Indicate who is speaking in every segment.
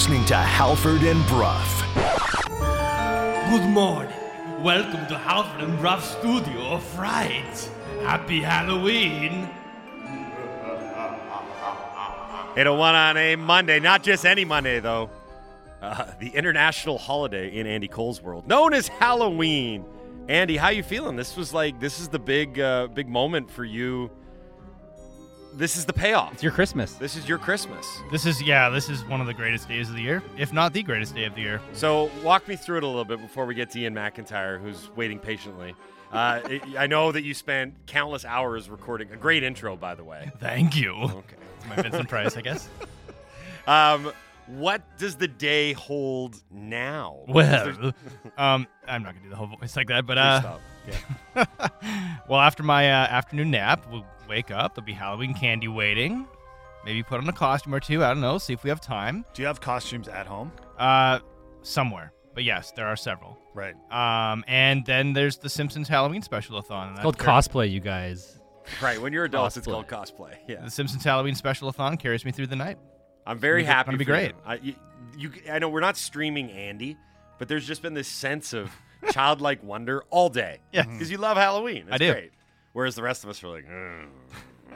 Speaker 1: listening to Halford and Brough.
Speaker 2: Good morning. Welcome to Halford and Brough Studio of Fright. Happy Halloween.
Speaker 3: 801 on a Monday, not just any Monday, though. Uh, the international holiday in Andy Cole's world, known as Halloween. Andy, how you feeling? This was like this is the big uh, big moment for you. This is the payoff.
Speaker 4: It's your Christmas.
Speaker 3: This is your Christmas.
Speaker 5: This is yeah, this is one of the greatest days of the year, if not the greatest day of the year.
Speaker 3: So walk me through it a little bit before we get to Iain MacIntyre, who's waiting patiently. Uh, it- I know that you spent countless hours recording a great intro, by the way.
Speaker 5: Thank you.
Speaker 3: Okay.
Speaker 5: It's my Vincent Price, I guess.
Speaker 3: Um, what does the day hold now?
Speaker 5: Well, um, I'm not gonna do the whole voice like that, but
Speaker 3: Please
Speaker 5: uh,
Speaker 3: stop. Yeah.
Speaker 5: well, after my uh, afternoon nap, we'll wake up. There'll be Halloween candy waiting. Maybe put on a costume or two. I don't know. See if we have time.
Speaker 6: Do you have costumes at home?
Speaker 5: Uh, somewhere. But yes, there are several.
Speaker 6: Right.
Speaker 5: Um, and then there's the Simpsons Halloween special-a-thon.
Speaker 4: It's called cosplay, you guys.
Speaker 3: Right. When you're adults, it's called cosplay. Yeah.
Speaker 5: The Simpsons Halloween special-a-thon carries me through the night.
Speaker 3: I'm very
Speaker 5: Gonna be-
Speaker 3: happy.
Speaker 5: gonna be
Speaker 3: for you.
Speaker 5: great.
Speaker 3: I, you, you, I know we're not streaming Andy, but there's just been this sense of childlike wonder all day.
Speaker 5: Yeah.
Speaker 3: Because you love Halloween. It's
Speaker 5: I do.
Speaker 3: Great. Whereas the rest of us are like, "Ugh."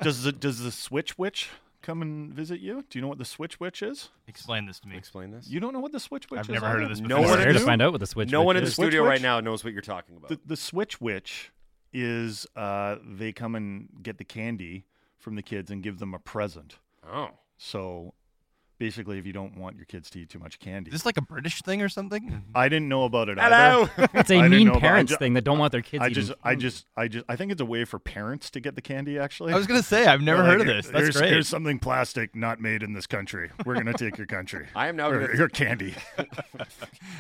Speaker 6: Does the does the Switch Witch come and visit you? Do you know what the Switch Witch is?
Speaker 5: Explain this to me.
Speaker 3: explain this.
Speaker 6: You don't know what the Switch Witch
Speaker 5: I've
Speaker 6: is?
Speaker 5: never heard of
Speaker 6: either?
Speaker 5: this
Speaker 3: No
Speaker 5: before.
Speaker 3: one
Speaker 4: Here to
Speaker 6: do?
Speaker 4: find out what the switch.
Speaker 3: no one in the
Speaker 4: is.
Speaker 6: Switch
Speaker 3: studio
Speaker 6: Witch?
Speaker 3: right now knows what you're talking about.
Speaker 6: The, the Switch Witch is uh, they come and get the candy from the kids and give them a present.
Speaker 3: oh.
Speaker 6: So basically, if you don't want your kids to eat too much candy,
Speaker 5: Is this like a British thing or something?
Speaker 6: I didn't know about it
Speaker 3: Hello.
Speaker 6: either.
Speaker 4: It's
Speaker 6: I
Speaker 4: a
Speaker 6: didn't
Speaker 4: mean
Speaker 6: know about- I
Speaker 4: parents thing that don't want their kids
Speaker 6: I
Speaker 4: eating
Speaker 6: just, I just, I just, I think it's a way for parents to get the candy. Actually,
Speaker 5: I was gonna say I've never
Speaker 6: They're
Speaker 5: heard of this. That's
Speaker 6: here's,
Speaker 5: great.
Speaker 6: Here's something plastic not made in this country. We're gonna take your country.
Speaker 3: I am now
Speaker 6: Or
Speaker 3: gonna-
Speaker 6: your candy.
Speaker 3: I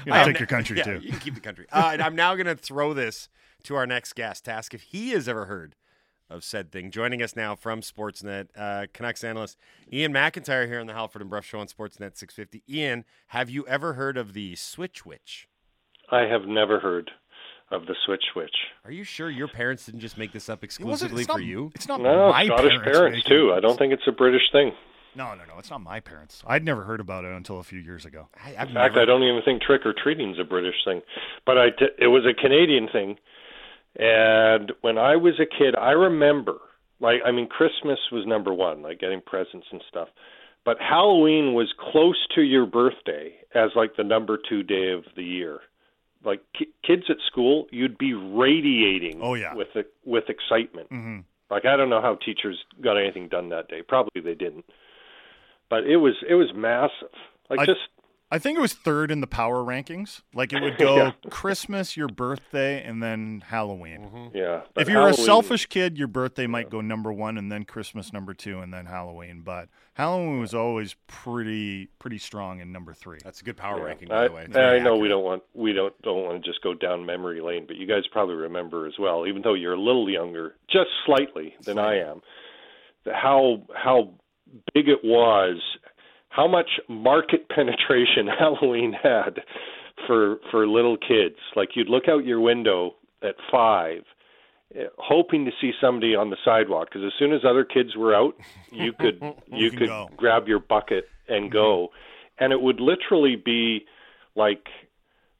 Speaker 6: You're take your country
Speaker 3: yeah,
Speaker 6: too.
Speaker 3: You can keep the country. Uh, and I'm now going to throw this to our next guest. Ask if he has ever heard of said thing. Joining us now from Sportsnet, uh, Canucks analyst Iain MacIntyre here on the Halford and Brough Show on Sportsnet 650. Iain, have you ever heard of the Switch Witch?
Speaker 7: I have never heard of the Switch Witch.
Speaker 3: Are you sure your parents didn't just make this up
Speaker 6: It wasn't-
Speaker 3: exclusively
Speaker 6: not-
Speaker 3: for you?
Speaker 6: It's not
Speaker 7: No,
Speaker 6: my
Speaker 7: Scottish
Speaker 6: parents,
Speaker 7: parents, too. I don't think it's a British thing.
Speaker 6: No, no, no. It's not my parents. I'd never heard about it until a few years ago.
Speaker 3: I,
Speaker 7: In fact,
Speaker 3: never-
Speaker 7: I don't even think trick or treating is a British thing, but I t- it was a Canadian thing. And when I was a kid, I remember like I mean Christmas was number 1, like getting presents and stuff. But Halloween was close to your birthday as like the number 2 day of the year. Like ki- kids at school, you'd be radiating
Speaker 6: Oh, yeah.
Speaker 7: with with excitement.
Speaker 6: hmm
Speaker 7: Like I don't know how teachers got anything done that day. Probably they didn't. But it was it was massive. Like
Speaker 6: I-
Speaker 7: just
Speaker 6: I think it was third in the power rankings. Like it would go
Speaker 7: Yeah.
Speaker 6: Christmas, your birthday, and then Halloween. Mm-hmm.
Speaker 7: yeah. but
Speaker 6: If you're a selfish kid, your birthday might go number one, and then Christmas number two, and then Halloween. But Halloween was always pretty pretty strong in number three.
Speaker 3: That's a good power
Speaker 7: Yeah.
Speaker 3: ranking, by
Speaker 7: I,
Speaker 3: the way. It's
Speaker 7: I
Speaker 3: very
Speaker 7: know we don't want we don't don't want to just go down memory lane, but you guys probably remember as well, even though you're a little younger, just slightly than I am, the, how how big it was, how much market penetration Halloween had for for little kids. Like you'd look out your window at five, eh, hoping to see somebody on the sidewalk because as soon as other kids were out, you could you could
Speaker 6: go.
Speaker 7: grab your bucket and go, and it would literally be like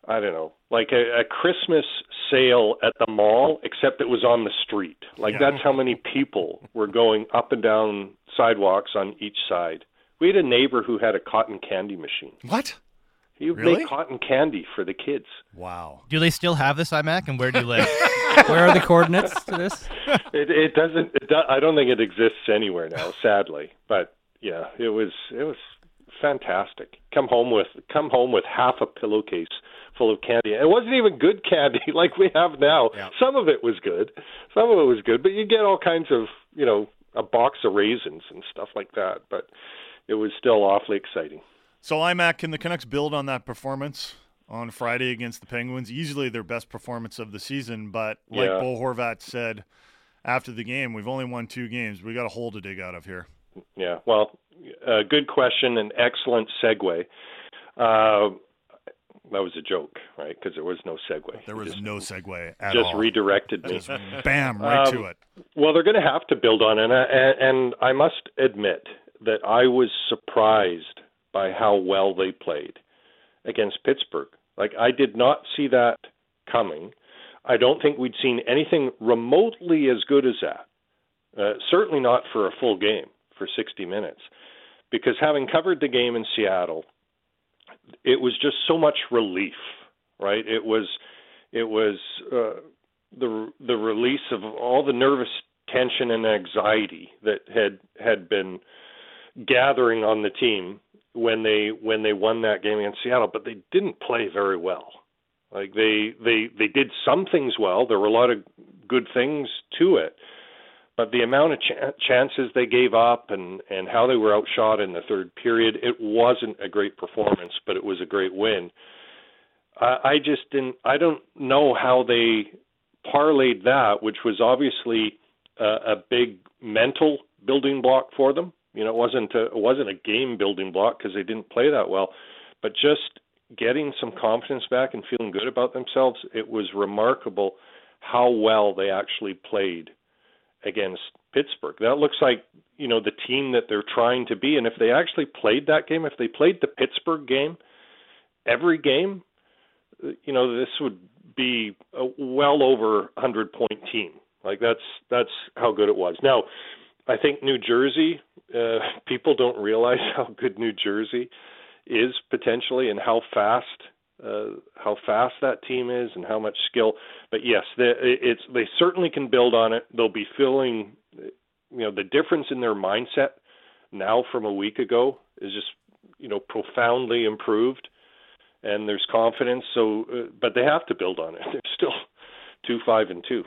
Speaker 7: I don't know, like a, a Christmas sale at the mall, except it was on the street. Like
Speaker 6: Yeah.
Speaker 7: that's how many people were going up and down sidewalks on each side. We had a neighbor who had a cotton candy machine.
Speaker 6: What?
Speaker 7: He would
Speaker 6: Really?
Speaker 7: make cotton candy for the kids.
Speaker 6: Wow.
Speaker 5: Do they still have this IMAC, and where do you live?
Speaker 4: Where are the coordinates to this?
Speaker 7: It, it doesn't. It do, I don't think it exists anywhere now, sadly. But yeah, it was it was fantastic. Come home with come home with half a pillowcase full of candy. It wasn't even good candy like we have now.
Speaker 3: Yeah.
Speaker 7: Some of it was good. Some of it was good, but you get all kinds of you know a box of raisins and stuff like that. But it was still awfully exciting.
Speaker 6: So IMAC, can the Canucks build on that performance on Friday against the Penguins? Easily their best performance of the season, but like
Speaker 7: Yeah.
Speaker 6: Bo Horvat said after the game, we've only won two games. We got a hole to dig out of here.
Speaker 7: Yeah, well, uh, good question and excellent segue. Uh, that was a joke, right? Because there was no segue.
Speaker 6: There was
Speaker 7: just,
Speaker 6: no segue at
Speaker 7: just
Speaker 6: all.
Speaker 7: Just redirected me.
Speaker 6: Just bam, right to
Speaker 7: Um,
Speaker 6: it.
Speaker 7: Well, they're going to have to build on it, and, and I must admit that I was surprised by how well they played against Pittsburgh. Like I did not see that coming. I don't think we'd seen anything remotely as good as that. Uh, certainly not for a full game for 60 minutes, because having covered the game in Seattle, it was just so much relief, right? It was, it was uh, the the release of all the nervous tension and anxiety that had had been gathering on the team when they when they won that game against Seattle, but they didn't play very well. Like they they they did some things well. There were a lot of good things to it, but the amount of ch- chances they gave up and and how they were outshot in the third period, it wasn't a great performance, but it was a great win. I, I just didn't. I don't know how they parlayed that, which was obviously a, a big mental building block for them you know, it wasn't a, it wasn't a game building block because they didn't play that well, but just getting some confidence back and feeling good about themselves. It was remarkable how well they actually played against Pittsburgh. That looks like you know the team that they're trying to be. And if they actually played that game, if they played the Pittsburgh game every game, you know this would be a well over 100 point team. Like that's that's how good it was. Now, I think New Jersey uh, people don't realize how good New Jersey is potentially and how fast uh, how fast that team is and how much skill. But yes, they, it's they certainly can build on it. They'll be feeling, you know, the difference in their mindset now from a week ago is just you know profoundly improved, and there's confidence. So, uh, but they have to build on it. They're still two five and two.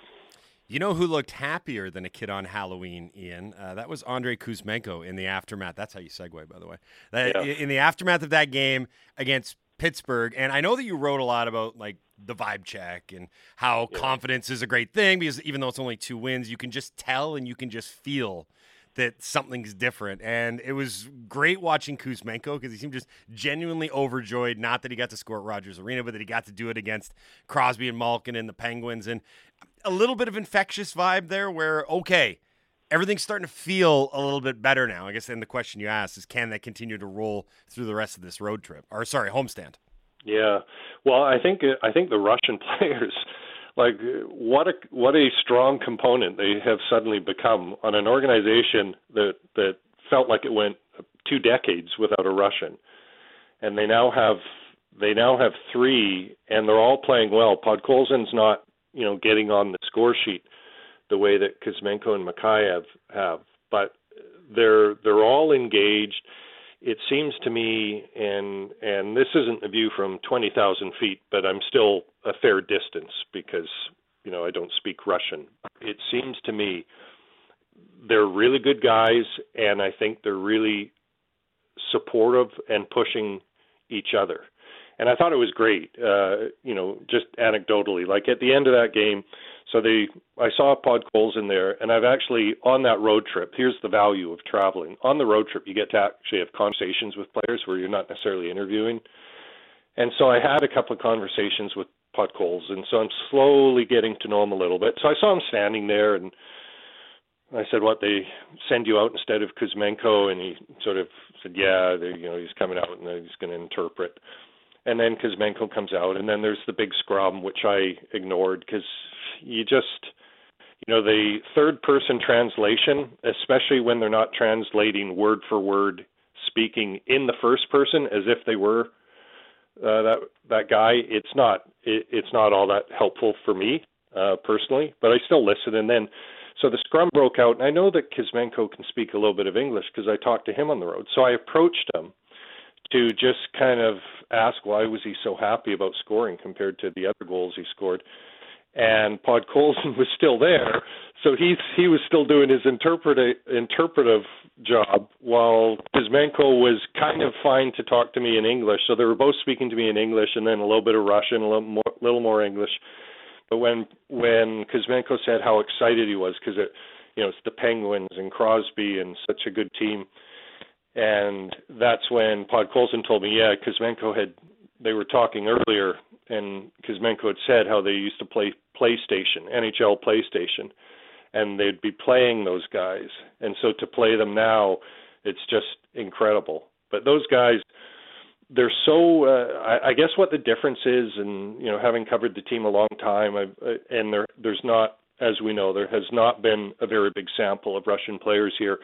Speaker 3: You know who looked happier than a kid on Halloween, Iain? Uh, that was Andre Kuzmenko in the aftermath. That's how you segue, by the way. That, yeah. In the aftermath of that game against Pittsburgh, and I know that you wrote a lot about like the vibe check and how yeah. confidence is a great thing because even though it's only two wins, you can just tell and you can just feel that something's different. And it was great watching Kuzmenko because he seemed just genuinely overjoyed. Not that he got to score at Rogers Arena, but that he got to do it against Crosby and Malkin and the Penguins. And a little bit of infectious vibe there where, okay, everything's starting to feel a little bit better now. I guess then the question you asked is can that continue to roll through the rest of this road trip or sorry, homestand?
Speaker 7: Yeah. Well, I think I think the Russian players like what a what a strong component they have suddenly become on an organization that that felt like it went two decades without a Russian. And they now have they now have three and they're all playing well. Podkolzin's not you know getting on the score sheet the way that Kuzmenko and Mikheyev have, but they're they're all engaged. It seems to me, and and this isn't a view from twenty thousand feet, but I'm still a fair distance because you know I don't speak Russian. It seems to me they're really good guys, and I think they're really supportive and pushing each other and I thought it was great. Uh, you know, just anecdotally, like at the end of that game, so they I saw Podkolzin there, and I've actually on that road trip. Here's the value of traveling on the road trip. You get to actually have conversations with players where you're not necessarily interviewing. And so I had a couple of conversations with Podkolzin, so I'm slowly getting to know him a little bit. So I saw him standing there, and I said, "What they send you out instead of Kuzmenko?" And he sort of said, "Yeah, you know, he's coming out and he's going to interpret." and then Kuzmenko comes out, and then there's the big scrum, which I ignored because you just, you know, the third person translation, especially when they're not translating word for word, speaking in the first person as if they were uh, that that guy. It's not it, it's not all that helpful for me uh, personally, but I still listen. And then so the scrum broke out, and I know that Kuzmenko can speak a little bit of English because I talked to him on the road. So I approached him to just kind of ask why was he so happy about scoring compared to the other goals he scored. And Podkolzin was still there, so he's he was still doing his interpreta- interpretive job, while Kuzmenko was kind of fine to talk to me in English. So they were both speaking to me in English, and then a little bit of Russian, a little more, little more English. But when when Kuzmenko said how excited he was because it, you know, it's the Penguins and Crosby and such a good team, and that's when Podkolzin told me, yeah, Kuzmenko had they were talking earlier, and Kuzmenko had said how they used to play PlayStation, NHL PlayStation, and they'd be playing those guys, and so to play them now, it's just incredible. But those guys, they're so. Uh, I, I guess what the difference is, and you know, having covered the team a long time, I've, uh, and there, there's not, as we know, there has not been a very big sample of Russian players here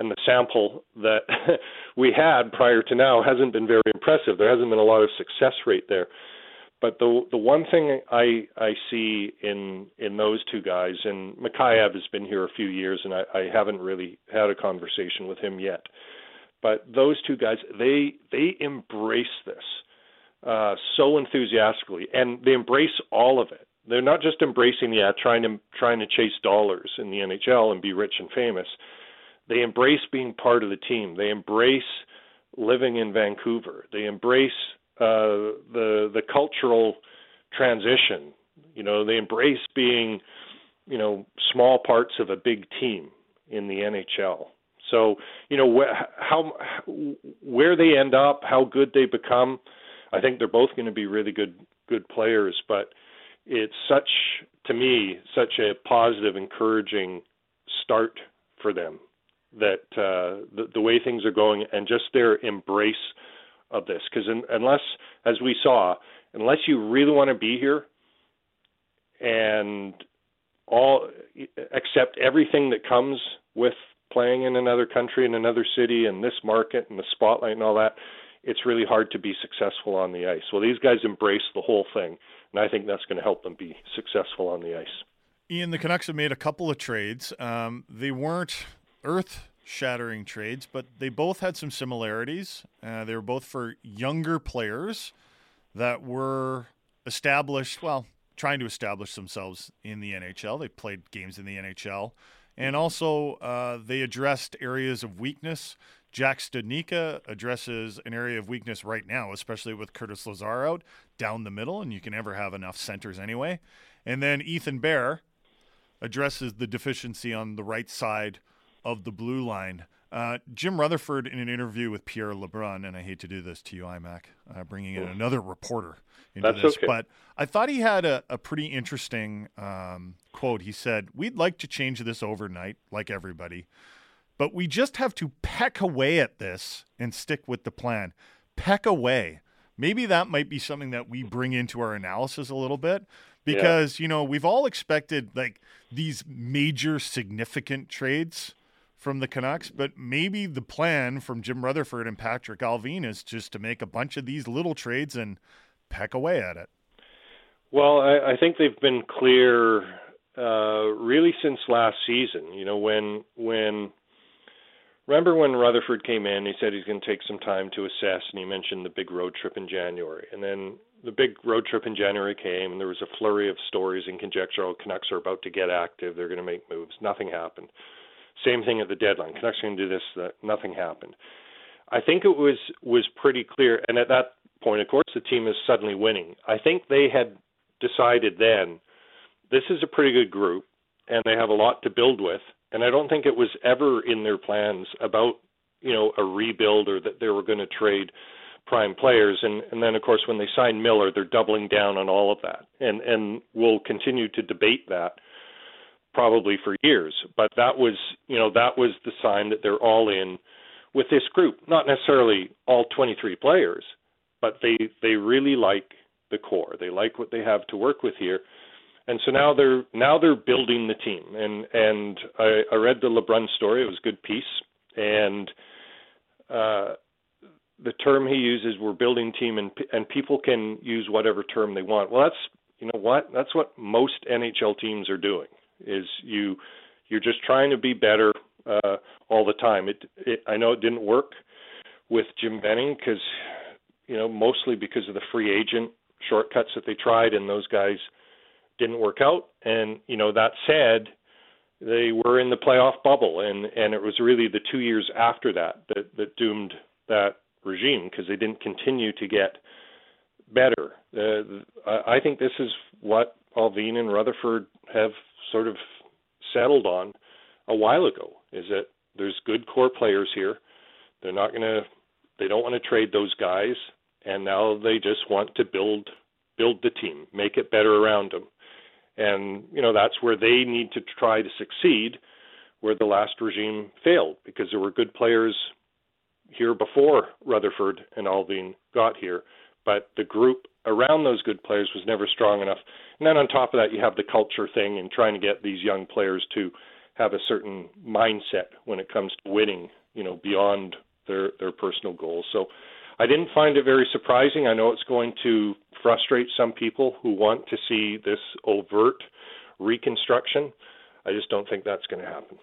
Speaker 7: and the sample that we had prior to now hasn't been very impressive. There hasn't been a lot of success rate there. But the the one thing I I see in in those two guys, and Mikheyev has been here a few years, and I, I haven't really had a conversation with him yet. But those two guys, they they embrace this uh, so enthusiastically, and they embrace all of it. They're not just embracing, yeah, trying to trying to chase dollars in the NHL and be rich and famous. They embrace being part of the team. They embrace living in Vancouver. They embrace uh, the the cultural transition. You know, they embrace being, you know, small parts of a big team in the NHL. So, you know, wh- how where they end up, how good they become, I think they're both going to be really good good players. But it's such, to me, such a positive, encouraging start for them that uh, the, the way things are going and just their embrace of this. Because unless, as we saw, unless you really want to be here and all accept everything that comes with playing in another country in another city in this market and the spotlight and all that it's really hard to be successful on the ice. Well these guys embrace the whole thing and i think that's going to help them be successful on the ice.
Speaker 6: Iain the canucks have made a couple of trades. Um, they weren't earth shattering trades, but they both had some similarities. Uh, they were both for younger players that were established, well, trying to establish themselves in the NHL. They played games in the NHL. And also, uh, they addressed areas of weakness. Jack Studnicka addresses an area of weakness right now, especially with Curtis Lazar out down the middle, and you can never have enough centers anyway. And then Ethan Bear addresses the deficiency on the right side of the blue line. Uh, Jim Rutherford, in an interview with Pierre LeBrun, and I hate to do this to you, IMAC, uh, bringing in another reporter into
Speaker 7: That's
Speaker 6: this,
Speaker 7: okay.
Speaker 6: but I thought he had a, a pretty interesting um, quote. He said, We'd like to change this overnight, like everybody, but we just have to peck away at this and stick with the plan. Peck away. Maybe that might be something that we bring into our analysis a little bit because, you know, we've all expected like these major significant trades from the Canucks, but maybe the plan from Jim Rutherford and Patrik Allvin is just to make a bunch of these little trades and peck away at it.
Speaker 7: Well, I, I think they've been clear uh, really since last season. You know, when when remember when Rutherford came in, he said he's going to take some time to assess, and he mentioned the big road trip in January, and then the big road trip in January came, and there was a flurry of stories and conjecture. Oh, Canucks are about to get active; they're going to make moves. Nothing happened. Same thing at the deadline. Canucks going to do this. That nothing happened. I think it was was pretty clear, and at that point, of course, the team is suddenly winning. I think they had decided then this is a pretty good group, and they have a lot to build with. And I don't think it was ever in their plans about you know a rebuild or that they were going to trade prime players. And and then of course when they signed Miller, they're doubling down on all of that, and and we'll continue to debate that probably for years. But that was, you know, that was the sign that they're all in with this group. Not necessarily all 23 players, but they they really like the core. They like what they have to work with here. And so now they're now they're building the team. And and I, I read the LeBrun story. It was a good piece. And uh, the term he uses, we're building team, and and people can use whatever term they want. Well, that's you know what? That's what most NHL teams are doing is you you're just trying to be better uh, all the time. It, it I know it didn't work with Jim Benning because you know mostly because of the free agent shortcuts that they tried and those guys didn't work out. And you know that said, they were in the playoff bubble and and it was really the two years after that that that doomed that regime because they didn't continue to get better. Uh, I think this is what Allvin and Rutherford have sort of settled on a while ago is that there's good core players here. They're not going to they don't want to trade those guys and now they just want to build build the team, make it better around them. And you know that's where they need to try to succeed where the last regime failed because there were good players here before Rutherford and Allvin got here, but the group around those good players was never strong enough. And then on top of that, you have the culture thing and trying to get these young players to have a certain mindset when it comes to winning, you know, beyond their their personal goals. So I didn't find it very surprising. I know it's going to frustrate some people who want to see this overt reconstruction. I just don't think that's going to happen.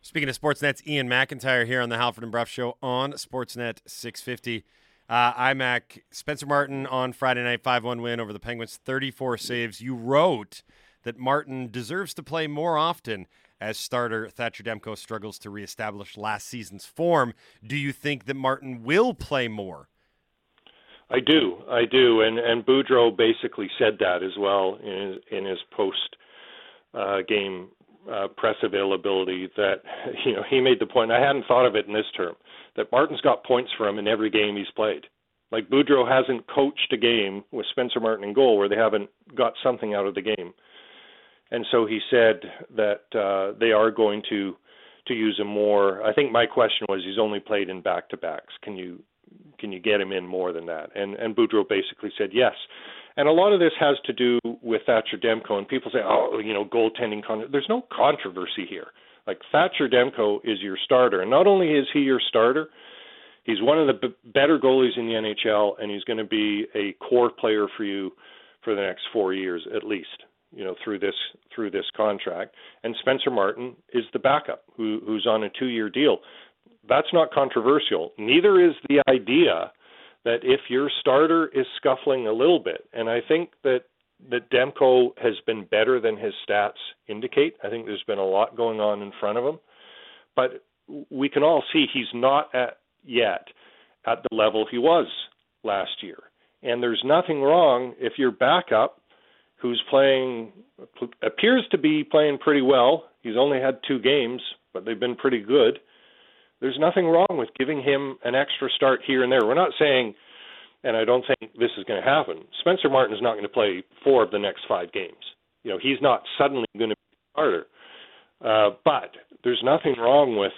Speaker 3: Speaking of Sportsnet's Iain MacIntyre here on the Halford and Brough Show on Sportsnet 650. Uh, IMAC Spencer Martin on Friday night, 5 1 win over the Penguins, 34 saves. You wrote that Martin deserves to play more often as starter. Thatcher Demko struggles to reestablish last season's form. Do you think that Martin will play more?
Speaker 7: I do, I do, and and Boudreau basically said that as well in his, in his post uh, game uh, press availability. That you know he made the point. I hadn't thought of it in this term that Martin's got points for him in every game he's played. Like Boudreau hasn't coached a game with Spencer Martin in goal where they haven't got something out of the game, and so he said that uh, they are going to to use him more. I think my question was he's only played in back to backs. Can you can you get him in more than that? And and Boudreau basically said yes. And a lot of this has to do with Thatcher Demko. And people say, oh, you know, goaltending. Con-. There's no controversy here. Like Thatcher Demko is your starter, and not only is he your starter, he's one of the b- better goalies in the NHL, and he's going to be a core player for you for the next four years at least. You know, through this through this contract. And Spencer Martin is the backup, who, who's on a two-year deal. That's not controversial. Neither is the idea that if your starter is scuffling a little bit, and I think that that Demko has been better than his stats indicate. I think there's been a lot going on in front of him, but we can all see he's not at yet at the level he was last year. And there's nothing wrong if your backup, who's playing, appears to be playing pretty well. He's only had two games, but they've been pretty good. There's nothing wrong with giving him an extra start here and there. We're not saying and I don't think this is going to happen. Spencer Martin is not going to play four of the next five games. You know, he's not suddenly going to be a starter. Uh, but there's nothing wrong with,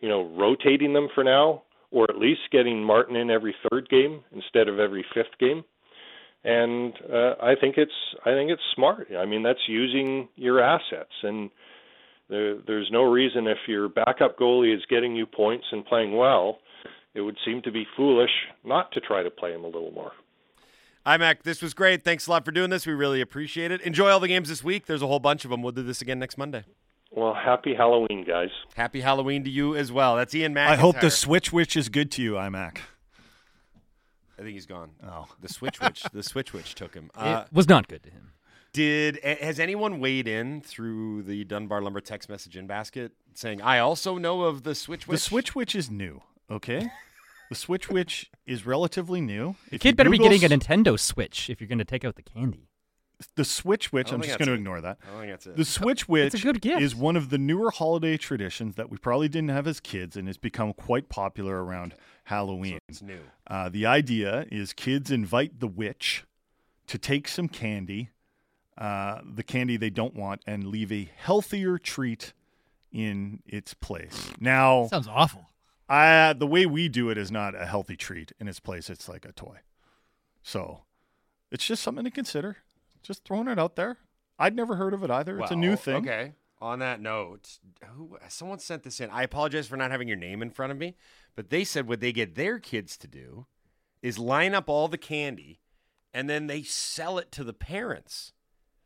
Speaker 7: you know, rotating them for now, or at least getting Martin in every third game instead of every fifth game. And uh, I think it's I think it's smart. I mean, that's using your assets, and there, there's no reason if your backup goalie is getting you points and playing well it would seem to be foolish not to try to play him a little more.
Speaker 3: IMAC, this was great. Thanks a lot for doing this. We really appreciate it. Enjoy all the games this week. There's a whole bunch of them. We'll do this again next Monday.
Speaker 7: Well, happy Halloween, guys.
Speaker 3: Happy Halloween to you as well. That's Iain MacIntyre.
Speaker 6: I hope the Switch Witch is good to you, IMAC.
Speaker 3: I think he's gone.
Speaker 6: Oh.
Speaker 3: The Switch Witch. the Switch Witch took him. Uh,
Speaker 4: it was not good to him.
Speaker 3: Did has anyone weighed in through the Dunbar Lumber text message in basket saying, "I also know of the Switch Witch"?
Speaker 6: The Switch Witch is new. Okay. The Switch Witch is relatively new.
Speaker 4: The
Speaker 6: If
Speaker 4: kid
Speaker 6: you
Speaker 4: better be getting a
Speaker 6: s-
Speaker 4: Nintendo Switch if you're going to take out the candy.
Speaker 6: The Switch Witch,
Speaker 3: I
Speaker 6: I'm just going to ignore that.
Speaker 3: I don't think that's it.
Speaker 6: The Switch Witch
Speaker 4: a good gift.
Speaker 6: is one of the newer holiday traditions that we probably didn't have as kids and has become quite popular around Halloween.
Speaker 3: it's new.
Speaker 6: Uh, the idea is kids invite the witch to take some candy, uh, the candy they don't want, and leave a healthier treat in its place. Now,
Speaker 5: Sounds awful.
Speaker 6: I, the way we do it is not a healthy treat in its place. It's like a toy. So it's just something to consider. Just throwing it out there. I'd never heard of it either. it's a new thing.
Speaker 3: Okay. On that note, who someone sent this in. I apologize for not having your name in front of me, but they said what they get their kids to do is line up all the candy and then they sell it to the parents.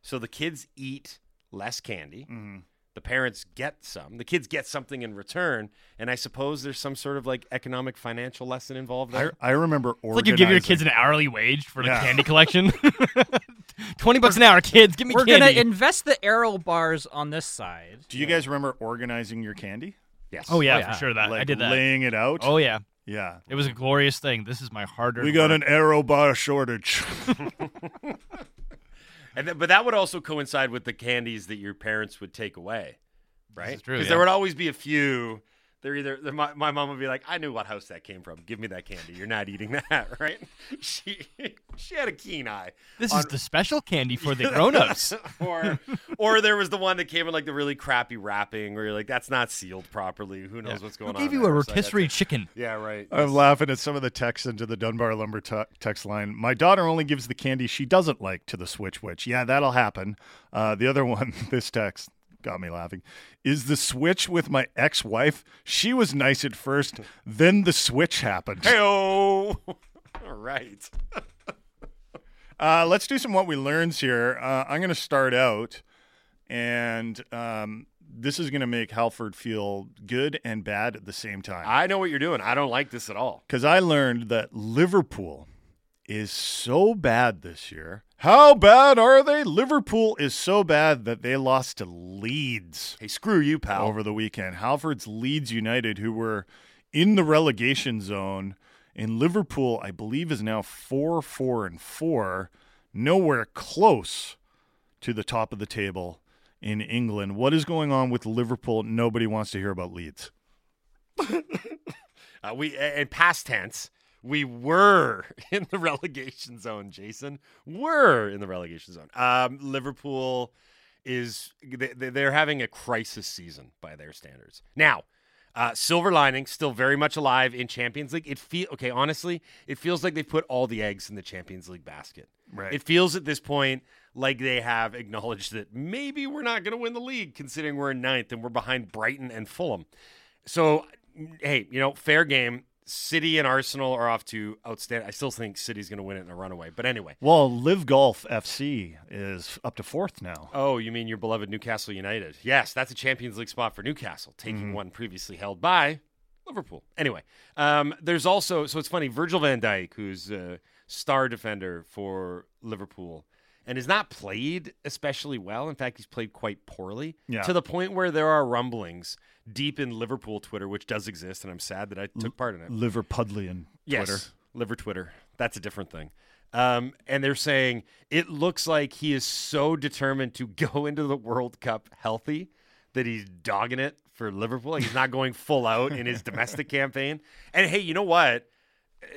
Speaker 3: So the kids eat less candy.
Speaker 6: Mm-hmm.
Speaker 3: The parents get some. The kids get something in return, and I suppose there's some sort of like economic financial lesson involved
Speaker 6: I,
Speaker 3: there.
Speaker 6: I remember
Speaker 5: It's like you give your kids an hourly wage for the
Speaker 6: Yeah.
Speaker 5: candy collection. Twenty bucks an hour, kids. Give me
Speaker 4: We're
Speaker 5: candy.
Speaker 4: going to invest the Aero bars on this side.
Speaker 6: Do you guys remember organizing your candy?
Speaker 3: yes.
Speaker 5: oh yeah,
Speaker 4: Oh, yeah.
Speaker 5: for sure. That
Speaker 6: like
Speaker 5: I did that.
Speaker 6: laying it out?
Speaker 5: Oh yeah,
Speaker 6: yeah.
Speaker 5: it was a glorious thing. This is my hard-earned.
Speaker 6: We got
Speaker 5: work.
Speaker 6: an Aero bar shortage.
Speaker 3: And th- but that would also coincide with the candies that your parents would take away, right? Because
Speaker 5: yeah.
Speaker 3: there would always be a few They're either they're, my, my mom would be like, I knew what house that came from. Give me that candy. You're not eating that, right? She she had a keen eye.
Speaker 5: This
Speaker 3: on-
Speaker 5: is the special candy for the grown-ups.
Speaker 3: or or there was the one that came in like the really crappy wrapping where you're like, that's not sealed properly. Who knows what's going
Speaker 5: Who
Speaker 3: on?
Speaker 5: gave you
Speaker 3: there?
Speaker 5: a
Speaker 3: So
Speaker 5: rotisserie
Speaker 3: to-
Speaker 5: chicken?
Speaker 3: Yeah, right.
Speaker 6: I'm laughing at some of the texts into the Dunbar Lumber te- text line. My daughter only gives the candy she doesn't like to the Switch Witch. Yeah, that'll happen. Uh, the other one, this text got me laughing. Is the Switch with my ex wife? She was nice at first, then the Switch happened.
Speaker 3: All right.
Speaker 6: Uh, let's do some what we learns here. Uh, I'm going to start out, and um, this is going to make Halford feel good and bad at the same time.
Speaker 3: I know what you're doing. I don't like this at all.
Speaker 6: because I learned that Liverpool is so bad this year. How bad are they? Liverpool is so bad that they lost to Leeds
Speaker 3: Hey, screw you, pal.
Speaker 6: over the weekend. Halford's Leeds United, who were in the relegation zone, and Liverpool, I believe, is now four, four, and four, nowhere close to the top of the table in England. What is going on with Liverpool? Nobody wants to hear about Leeds.
Speaker 3: Uh, we in past tense, we were in the relegation zone. Jason, were in the relegation zone. Um, Liverpool is they, they- they're having a crisis season by their standards. Now, uh, silver lining, still very much alive in Champions League. It feel okay. Honestly, it feels like they've put all the eggs in the Champions League basket.
Speaker 6: Right.
Speaker 3: It feels at this point like they have acknowledged that maybe we're not going to win the league, considering we're in ninth and we're behind Brighton and Fulham. So, hey, you know, fair game. City and Arsenal are off to outstanding. I still think City's going to win it in a runaway. But anyway.
Speaker 6: Well, LIV Golf FC is up to fourth now.
Speaker 3: Oh, you mean your beloved Newcastle United? Yes, that's a Champions League spot for Newcastle, taking one previously held by Liverpool. Anyway, um, there's also so it's funny. Virgil Van Dijk, who's a star defender for Liverpool, and has not played especially well. In fact, he's played quite poorly
Speaker 6: Yeah.
Speaker 3: to the point where there are rumblings deep in Liverpool Twitter, which does exist, and I'm sad that I took part in it.
Speaker 6: Liverpudlian
Speaker 3: Yes,
Speaker 6: Twitter.
Speaker 3: liver Twitter. That's a different thing. Um, and they're saying it looks like he is so determined to go into the World Cup healthy that he's dogging it for Liverpool. Like he's not going full out in his domestic campaign. And hey, you know what?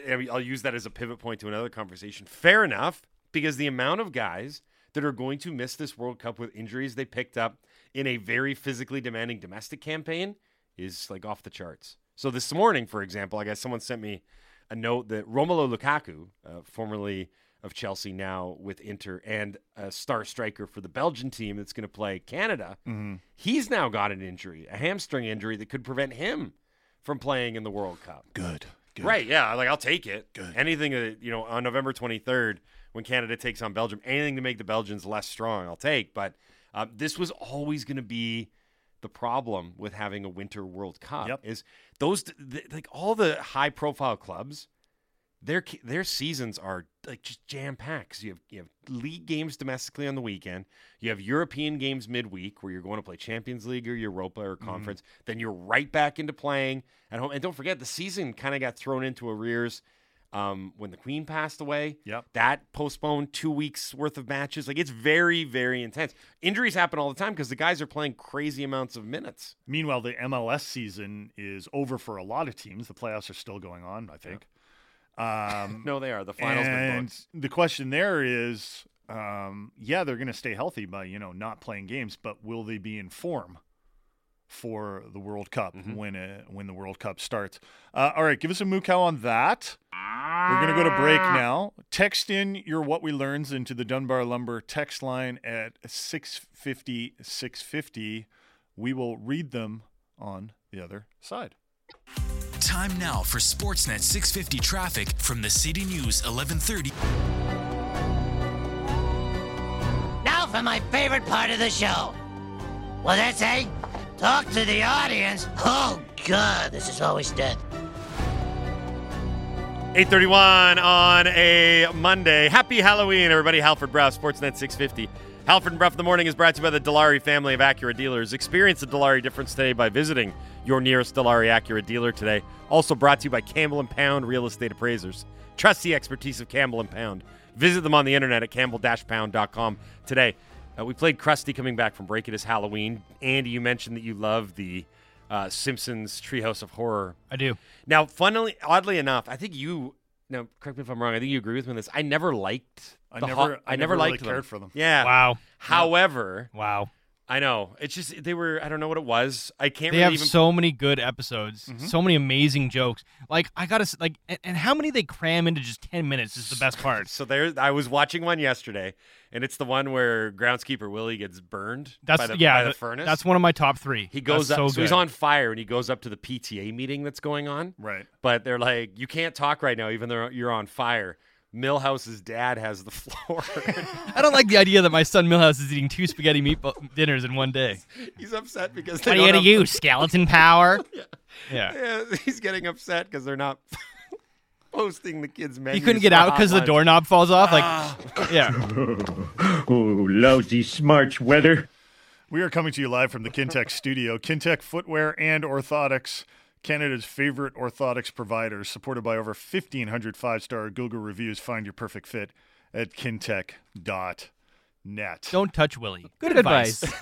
Speaker 3: I mean, I'll use that as a pivot point to another conversation. Fair enough, because the amount of guys that are going to miss this World Cup with injuries they picked up in a very physically demanding domestic campaign is like off the charts. So this morning, for example, I guess someone sent me a note that Romelu Lukaku, uh, formerly of Chelsea, now with Inter, and a star striker for the Belgian team that's going to play Canada, he's now got an injury, a hamstring injury that could prevent him from playing in the World Cup.
Speaker 6: Good. Good.
Speaker 3: Right? Yeah, like I'll take it.
Speaker 6: Good.
Speaker 3: Anything that you know on November 23rd when Canada takes on Belgium, anything to make the Belgians less strong, I'll take. But um, this was always going to be the problem with having a Winter World Cup.
Speaker 6: Yep.
Speaker 3: Is those th- like all the high profile clubs? Their their seasons are like just jam packed. You have you have league games domestically on the weekend. You have European games midweek where you're going to play Champions League or Europa or conference. Then you're right back into playing at home. And don't forget the season kind of got thrown into arrears um, when the Queen passed away.
Speaker 6: Yep.
Speaker 3: That postponed two weeks worth of matches. Like it's very very intense. Injuries happen all the time because the guys are playing crazy amounts of minutes.
Speaker 6: Meanwhile, the MLS season is over for a lot of teams. The playoffs are still going on, I think. Um,
Speaker 3: No, they are. The finals
Speaker 6: and the question there is, um, yeah, they're going to stay healthy by you know not playing games, but will they be in form for the World Cup
Speaker 3: Mm-hmm.
Speaker 6: when uh, when the World Cup starts? Uh, all right, give us a moo cow on that. We're going to go to break now. Text in your what we learns into the Dunbar Lumber text line at 650 650. We will read them on the other side.
Speaker 1: Time now for Sportsnet 650 traffic from the City News 1130.
Speaker 8: Now for my favorite part of the show. What's that say? Talk to the audience? Oh, God, this is always dead.
Speaker 3: 831 on a Monday. Happy Halloween, everybody. Halford Brough, Sportsnet 650. Halford and Brough the Morning is brought to you by the Dilawri family of Acura dealers. Experience the Dilawri difference today by visiting your nearest Dilawri Acura dealer today. Also brought to you by Campbell and Pound Real Estate Appraisers. Trust the expertise of Campbell and Pound. Visit them on the internet at campbell-pound.com today. Uh, we played Krusty coming back from break. It is Halloween. Andy, you mentioned that you love the uh, Simpsons Treehouse of Horror.
Speaker 5: I do.
Speaker 3: Now, funnily, oddly enough, I think you. Now, correct me if I'm wrong. I think you agree with me on this. I never liked.
Speaker 6: I
Speaker 3: the
Speaker 6: never-
Speaker 3: ho-
Speaker 6: I
Speaker 3: I never
Speaker 6: never really
Speaker 3: liked
Speaker 6: cared for them.
Speaker 3: Yeah.
Speaker 5: Wow.
Speaker 3: However,
Speaker 5: Wow.
Speaker 3: I know it's just they were. I don't know what it was. I can't
Speaker 5: They
Speaker 3: really
Speaker 5: have
Speaker 3: even.
Speaker 5: so many good episodes,
Speaker 6: Mm-hmm.
Speaker 5: so many amazing jokes. Like I gotta like, and, and how many they cram into just ten minutes is the best part.
Speaker 3: so there, I was watching one yesterday, and it's the one where groundskeeper Willie gets burned
Speaker 5: That's
Speaker 3: by the,
Speaker 5: yeah,
Speaker 3: by the
Speaker 5: th-
Speaker 3: furnace.
Speaker 5: That's one of my top three.
Speaker 3: He goes
Speaker 5: That's
Speaker 3: up,
Speaker 5: so,
Speaker 3: so, he's on fire, and he goes up to the PTA meeting that's going on.
Speaker 6: Right.
Speaker 3: But they're like, you can't talk right now, even though you're on fire. Milhouse's dad has the floor.
Speaker 5: I don't like the idea that my son Milhouse is eating two spaghetti meatball dinners in one day.
Speaker 3: he's upset because they
Speaker 5: are you
Speaker 3: don't
Speaker 5: gonna
Speaker 3: have-
Speaker 5: use? Skeleton power? yeah.
Speaker 3: Yeah, he's getting upset because they're not posting the kids'
Speaker 5: He
Speaker 3: menus.
Speaker 5: couldn't get out because the doorknob falls off. Like,
Speaker 3: Ah.
Speaker 5: yeah.
Speaker 9: Oh, lousy Smarch weather.
Speaker 6: We are coming to you live from the Kintec studio. Kintec Footwear and Orthotics, Canada's favorite orthotics providers, supported by over 1,500 five star Google reviews. Find your perfect fit at kintec.net.
Speaker 5: Don't touch Willie. Good,
Speaker 4: Good
Speaker 5: advice.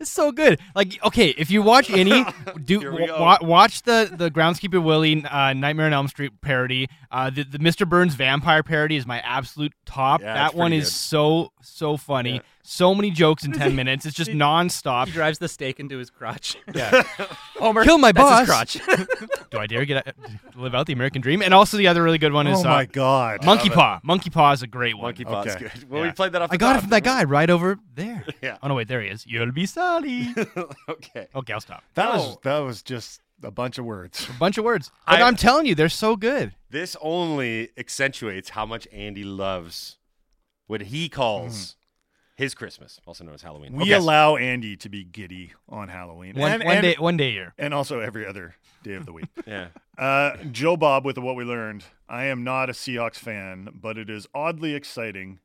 Speaker 5: it's so good. Like, okay, if you watch any, do
Speaker 3: Here
Speaker 5: wa- watch the the Groundskeeper Willie uh, Nightmare on Elm Street parody. Uh, the, the Mr. Burns vampire parody is my absolute top.
Speaker 3: Yeah,
Speaker 5: that one
Speaker 3: pretty
Speaker 5: is
Speaker 3: good.
Speaker 5: so so funny.
Speaker 3: Yeah.
Speaker 5: So many jokes in ten minutes. It's just nonstop.
Speaker 4: He drives the stake into his crotch.
Speaker 5: Yeah.
Speaker 4: Homer,
Speaker 5: Kill my
Speaker 4: that's
Speaker 5: boss.
Speaker 4: his crotch.
Speaker 5: Do I dare get live out the American dream? And also the other really good one is
Speaker 6: oh my
Speaker 5: uh,
Speaker 6: God.
Speaker 5: Monkey Paw. Monkey Paw is a great one.
Speaker 3: Monkey Paw's
Speaker 6: Okay.
Speaker 3: good. Well,
Speaker 5: Yeah.
Speaker 3: we played that off.
Speaker 5: I
Speaker 3: the
Speaker 5: got it
Speaker 3: top,
Speaker 5: from that guy right over there.
Speaker 3: Yeah.
Speaker 5: Oh no, wait, there he is. You'll be sorry.
Speaker 3: we? okay.
Speaker 5: okay, I'll stop.
Speaker 6: That
Speaker 3: No.
Speaker 6: was that was just a bunch of words.
Speaker 5: A bunch of words. But
Speaker 3: I-
Speaker 5: I, am telling you, they're so good.
Speaker 3: This only accentuates how much Andy loves what he calls his Christmas, also known as Halloween.
Speaker 6: We
Speaker 3: Okay.
Speaker 6: allow Andy to be giddy on Halloween.
Speaker 5: One,
Speaker 6: and,
Speaker 5: one
Speaker 6: and-
Speaker 5: day, one day a year.
Speaker 6: and also every other day of the week.
Speaker 3: Yeah.
Speaker 6: Uh, Joe Bob with what we learned. I am not a Seahawks fan, but it is oddly exciting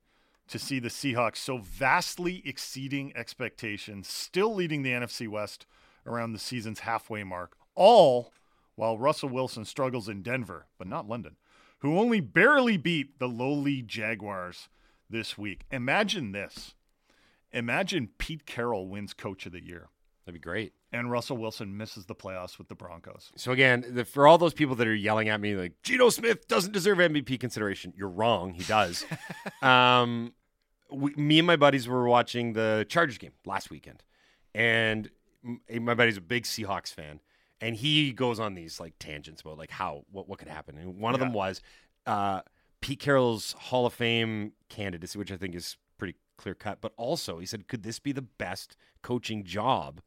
Speaker 6: to see the Seahawks so vastly exceeding expectations, still leading the NFC West around the season's halfway mark, all while Russell Wilson struggles in Denver, but not London, who only barely beat the lowly Jaguars this week. Imagine this. Imagine Pete Carroll wins Coach of the Year
Speaker 3: That'd be great.
Speaker 6: and Russell Wilson misses the playoffs with the Broncos.
Speaker 3: So again, the, for all those people that are yelling at me like Geno Smith doesn't deserve MVP consideration, you're wrong. He does. um, we, me and my buddies were watching the Chargers game last weekend, and m- my buddy's a big Seahawks fan, and he goes on these like tangents about like how what what could happen, and one of them was uh, Pete Carroll's Hall of Fame candidacy, which I think is pretty clear cut, but also he said, could this be the best coaching job?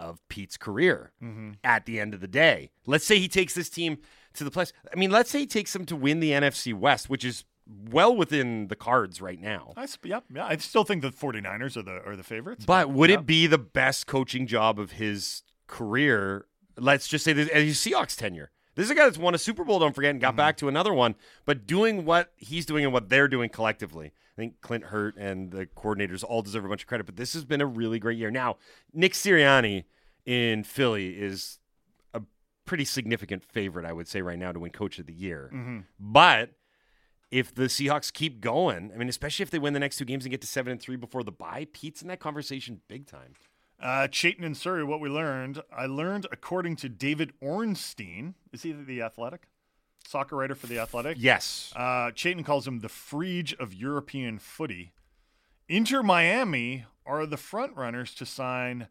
Speaker 3: of Pete's career mm-hmm. at the end of the day. Let's say he takes this team to the place. I mean, let's say he takes them to win the NFC West, which is well within the cards right now.
Speaker 6: I, sp- yeah, yeah, I still think the 49ers are the are the favorites.
Speaker 3: But would
Speaker 6: yeah.
Speaker 3: it be the best coaching job of his career? Let's just say this as his Seahawks tenure. This is a guy that's won a Super Bowl, don't forget, and got mm-hmm. back to another one, but doing what he's doing and what they're doing collectively. I think Clint Hurtt and the coordinators all deserve a bunch of credit, but this has been a really great year. Now, Nick Sirianni in Philly is a pretty significant favorite, I would say, right now to win Coach of the Year. But if the Seahawks keep going, I mean, especially if they win the next two games and get to seven and three before the bye, Pete's in that conversation big time.
Speaker 6: Uh, Chayton and Surrey, what we learned, I learned according to David Ornstein, is he the Athletic? Soccer writer for the Athletic?
Speaker 3: Yes.
Speaker 6: Uh, Chayton calls him the Frege of European footy. Inter Miami are the front runners to sign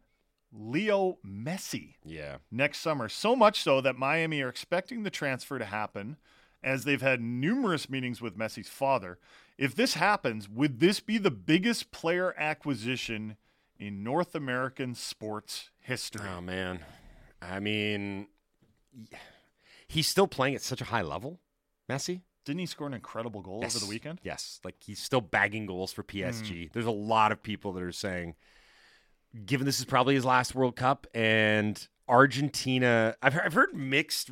Speaker 6: Leo Messi
Speaker 3: Yeah.
Speaker 6: next summer. So much so that Miami are expecting the transfer to happen as they've had numerous meetings with Messi's father. If this happens, would this be the biggest player acquisition in North American sports history?
Speaker 3: Oh man. I mean, he's still playing at such a high level, Messi.
Speaker 6: Didn't he score an incredible goal over the weekend?
Speaker 3: Yes, like he's still bagging goals for hmm. PSG. There's a lot of people that are saying, given this is probably his last World Cup, and Argentina, I've I've heard mixed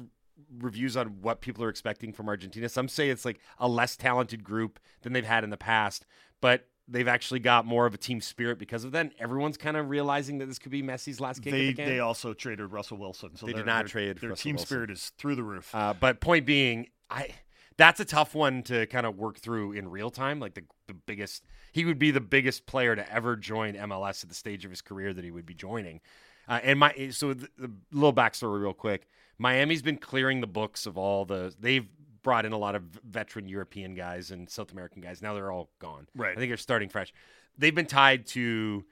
Speaker 3: reviews on what people are expecting from Argentina. Some say it's like a less talented group than they've had in the past, but they've actually got more of a team spirit because of that. Everyone's kind of realizing that this could be Messi's last kick.
Speaker 6: They
Speaker 3: the
Speaker 6: they also traded Russell Wilson. So
Speaker 3: They did not trade
Speaker 6: Their
Speaker 3: Russell
Speaker 6: team
Speaker 3: Wilson.
Speaker 6: spirit is through the roof.
Speaker 3: Uh, but point being, I that's a tough one to kind of work through in real time. Like the the biggest, he would be the biggest player to ever join MLS at the stage of his career that he would be joining. Uh, and my so the, the little backstory, real quick. Miami's been clearing the books of all the. They've brought in a lot of veteran European guys and South American guys. Now they're all gone.
Speaker 6: Right.
Speaker 3: I think they're starting fresh. They've been tied to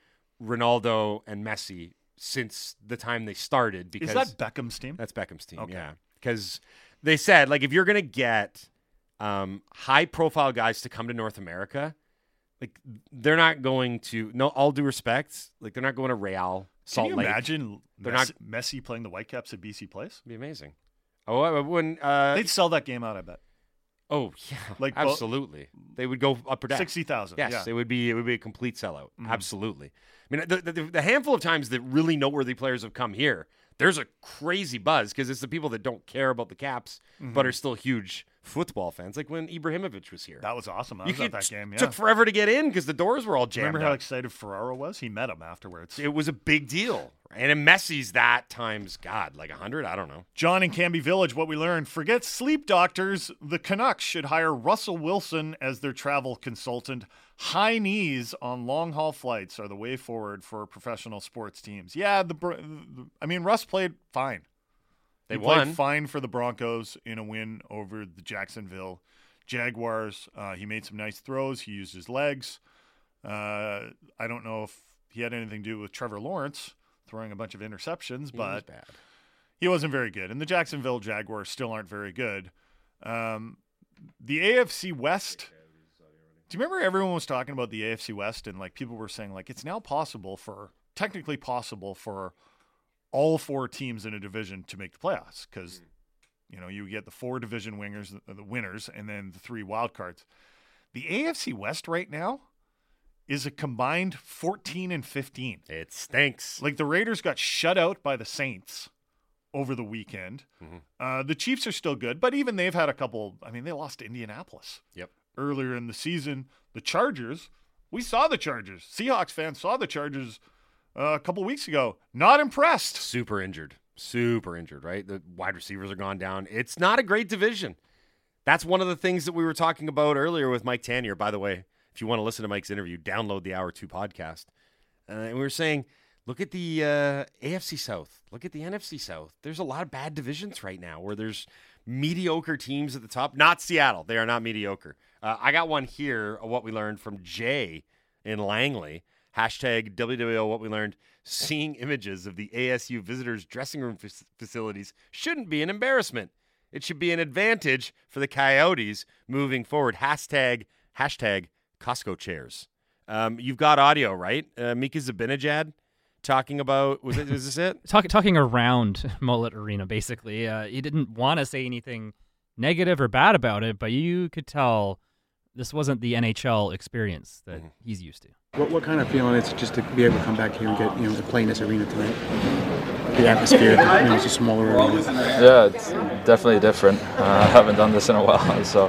Speaker 3: Ronaldo and Messi since the time they started. Because
Speaker 6: Is that Beckham's team?
Speaker 3: that's Beckham's team,
Speaker 6: Okay.
Speaker 3: yeah. Because they said like if you're gonna get um, high profile guys to come to North America, like they're not going to. No, all due respect, like they're not going to Real, Salt
Speaker 6: Can you
Speaker 3: Lake.
Speaker 6: imagine
Speaker 3: They're
Speaker 6: Messi,
Speaker 3: not-
Speaker 6: Messi playing the Whitecaps at BC Place?
Speaker 3: It'd be amazing. Oh, I wouldn't. Uh,
Speaker 6: They'd sell that game out, I bet.
Speaker 3: oh, yeah,
Speaker 6: like bo-
Speaker 3: absolutely. they would go upper deck.
Speaker 6: 60,000.
Speaker 3: Yes,
Speaker 6: yeah. Mm-hmm.
Speaker 3: it would be. It would be a complete sellout. Absolutely. I mean, the, the, the handful of times that really noteworthy players have come here, there's a crazy buzz because it's the people that don't care about the caps
Speaker 6: Mm-hmm.
Speaker 3: but are still huge football fans. Like when Ibrahimovic was here.
Speaker 6: That was awesome. I
Speaker 3: you
Speaker 6: was at that game. Yeah.
Speaker 3: took forever to get in because the doors were all jammed.
Speaker 6: Remember how
Speaker 3: up.
Speaker 6: excited Ferraro was? He met him afterwards.
Speaker 3: it was a big deal. And in Messi's that times, God, like hundred. I don't know.
Speaker 6: John in Cambie Village, what we learned forget sleep doctors. The Canucks should hire Russell Wilson as their travel consultant. High knees on long haul flights are the way forward for professional sports teams. Yeah, the, the I mean, Russ played fine.
Speaker 3: They
Speaker 6: he
Speaker 3: won.
Speaker 6: played fine for the Broncos in a win over the Jacksonville Jaguars. Uh, he made some nice throws. He used his legs. Uh, I don't know if he had anything to do with Trevor Lawrence throwing a bunch of interceptions,
Speaker 3: He was
Speaker 6: but
Speaker 3: bad.
Speaker 6: he wasn't very good. And the Jacksonville Jaguars still aren't very good. Um, the AFC West. Do you remember everyone was talking about the AFC West and like people were saying like it's now possible for technically possible for all four teams in a division to make the playoffs because you know you get the four division winners, the winners, and then the three wild cards. The AFC West right now is a combined 14 and 15.
Speaker 3: It stinks.
Speaker 6: Like the Raiders got shut out by the Saints over the weekend.
Speaker 3: Mm-hmm.
Speaker 6: Uh, the Chiefs are still good, but even they've had a couple. I mean, they lost to Indianapolis
Speaker 3: Yep.
Speaker 6: earlier in the season. The Chargers, we saw the Chargers. Seahawks fans saw the Chargers uh, a couple weeks ago. Not impressed.
Speaker 3: Super injured. Super injured, right? The wide receivers are gone down. It's not a great division. That's one of the things that we were talking about earlier with Mike Tanier. By the way, if you want to listen to Mike's interview, download the Hour 2 podcast. Uh, and we were saying, look at the uh, AFC South. Look at the NFC South. There's a lot of bad divisions right now where there's mediocre teams at the top. Not Seattle. They are not mediocre. Uh, I got one here what we learned from Jay in Langley. Hashtag WWO what we learned. Seeing images of the ASU visitors' dressing room fac- facilities shouldn't be an embarrassment. It should be an advantage for the Coyotes moving forward. Hashtag, hashtag Costco chairs. Um, you've got audio, right? Uh, Mika Zibanejad talking about, was, it, was this it?
Speaker 4: Talk, talking around Mullet Arena, basically. Uh, he didn't want to say anything negative or bad about it, but you could tell this wasn't the NHL experience that
Speaker 3: Mm-hmm.
Speaker 4: he's used to.
Speaker 10: What, what kind of feeling it's just to be able to come back here and get you know to play in this arena tonight? The atmosphere, you know, it's a smaller arena.
Speaker 11: Yeah, it's definitely different. Uh, I haven't done this in a while, so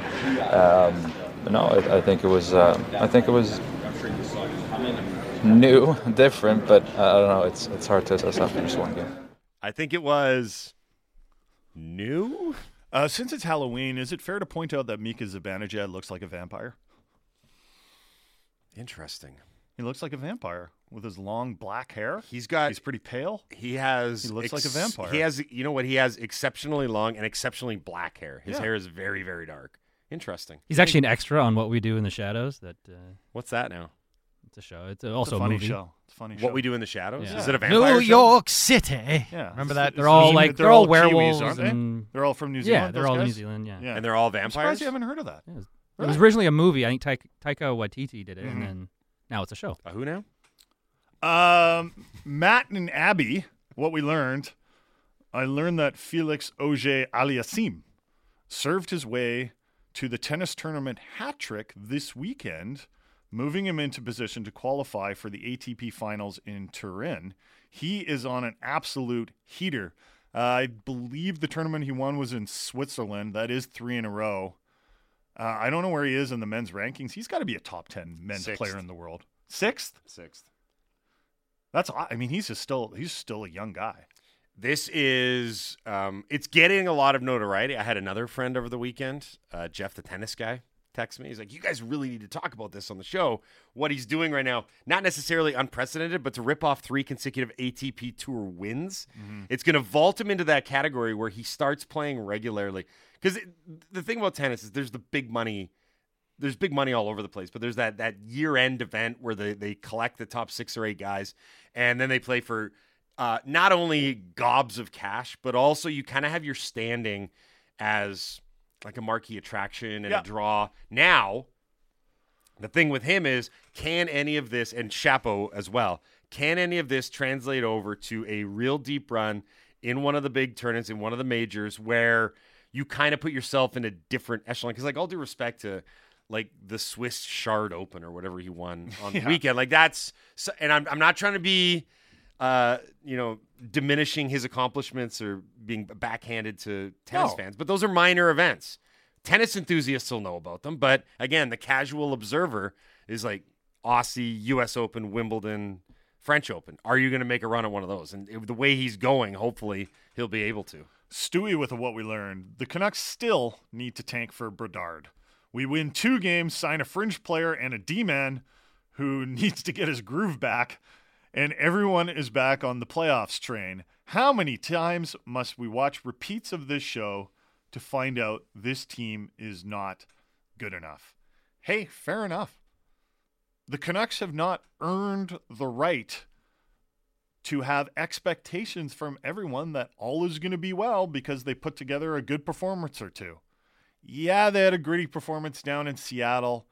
Speaker 11: um, no, I, I think it was. Uh, I think it was new, different, but uh, I don't know. It's it's hard to assess after just one game.
Speaker 3: I think it was new.
Speaker 6: Uh, since it's Halloween, is it fair to point out that Mika Zibanejad looks like a vampire?
Speaker 3: Interesting.
Speaker 6: He looks like a vampire with his long black hair.
Speaker 3: He's got.
Speaker 6: He's pretty pale.
Speaker 3: He has.
Speaker 6: He looks like a vampire.
Speaker 3: He has. You know what? He has exceptionally long and exceptionally black hair. His
Speaker 6: Yeah.
Speaker 3: hair is very, very dark. Interesting.
Speaker 4: He's actually an extra on What We Do in the Shadows. That uh,
Speaker 3: What's that now?
Speaker 4: It's a show. It's
Speaker 6: It's
Speaker 4: also
Speaker 6: a funny
Speaker 4: movie.
Speaker 6: show. It's a funny show.
Speaker 3: What we do in the shadows?
Speaker 4: Yeah.
Speaker 3: Is it a vampire
Speaker 5: New
Speaker 3: show?
Speaker 5: York City.
Speaker 6: Yeah.
Speaker 4: Remember that?
Speaker 6: it's
Speaker 4: They're all like they're all
Speaker 6: Kiwis,
Speaker 4: werewolves
Speaker 6: aren't they?
Speaker 4: and
Speaker 6: They're all from New Zealand.
Speaker 4: yeah,
Speaker 6: Zealand.
Speaker 4: they're
Speaker 6: those
Speaker 4: all New? Zealand. Yeah,
Speaker 6: Yeah.
Speaker 3: And they're all
Speaker 6: I'm
Speaker 3: vampires.
Speaker 6: surprised you haven't heard of that.
Speaker 4: Yeah, it, was, it was originally a movie. I think Taika, Taika Waititi did it,
Speaker 6: Mhm.
Speaker 4: and then now it's a show.
Speaker 3: Uh, who now?
Speaker 6: Um, Matt and Abby, what we learned, I learned that Felix Auger Aliassime served his way to the tennis tournament hat trick this weekend, moving him into position to qualify for the ATP finals in Turin. He is on an absolute heater. Uh, I believe the tournament he won was in Switzerland. That is three in a row. Uh, I don't know where he is in the men's rankings. He's got to be a top 10 men's
Speaker 3: Sixth.
Speaker 6: player in the world. Sixth?
Speaker 3: Sixth.
Speaker 6: That's I mean he's just still he's still a young guy.
Speaker 3: This is um, it's getting a lot of notoriety. I had another friend over the weekend, uh, Jeff, the tennis guy, text me. He's like, "You guys really need to talk about this on the show. What he's doing right now, not necessarily unprecedented, but to rip off three consecutive ATP Tour wins, it's going to vault him into that category where he starts playing regularly. Because the thing about tennis is there's the big money." There's big money all over the place, but there's that that year end event where they, they collect the top six or eight guys, and then they play for uh, not only gobs of cash, but also you kind of have your standing as like a marquee attraction and
Speaker 6: Yeah.
Speaker 3: a draw. Now, the thing with him is, can any of this, and Shapo as well, can any of this translate over to a real deep run in one of the big tournaments, in one of the majors, where you kind of put yourself in a different echelon? Because, like, all due respect to like the Swiss Shard Open or whatever he won on the
Speaker 6: Yeah.
Speaker 3: weekend, like that's, so, and I'm, I'm not trying to be, uh, you know, diminishing his accomplishments or being backhanded to tennis
Speaker 6: No.
Speaker 3: fans, but those are minor events. Tennis enthusiasts will know about them, but again, the casual observer is like Aussie, U.S. Open, Wimbledon, French Open. Are you going to make a run at one of those? And it- the way he's going, hopefully, he'll be able to.
Speaker 6: Stewie with what we learned. The Canucks still need to tank for Bedard. We win two games, sign a fringe player and a D man who needs to get his groove back, and everyone is back on the playoffs train. How many times must we watch repeats of this show to find out this team is not good enough? Hey, fair enough. The Canucks have not earned the right to have expectations from everyone that all is going to be well because they put together a good performance or two. Yeah, they had a gritty performance down in Seattle,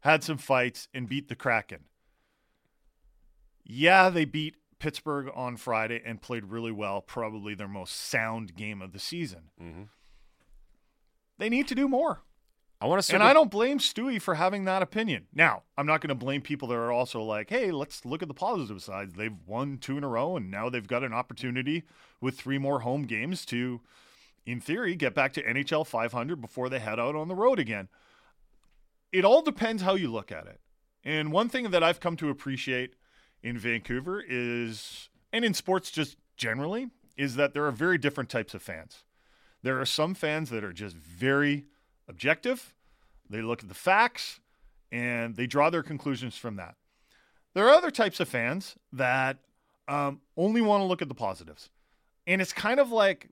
Speaker 6: had some fights, and beat the Kraken. Yeah, they beat Pittsburgh on Friday and played really well, probably their most sound game of the season. Mm-hmm. They need to do more.
Speaker 3: I want to
Speaker 6: And I don't blame Stewie for having that opinion. Now, I'm not going to blame people that are also like, hey, let's look at the positive sides. They've won two in a row, and now they've got an opportunity with three more home games to, in theory, get back to NHL 500 before they head out on the road again. It all depends how you look at it. And one thing that I've come to appreciate in Vancouver is, and in sports just generally, is that there are very different types of fans. There are some fans that are just very objective. They look at the facts and they draw their conclusions from that. There are other types of fans that um, only want to look at the positives. And it's kind of like,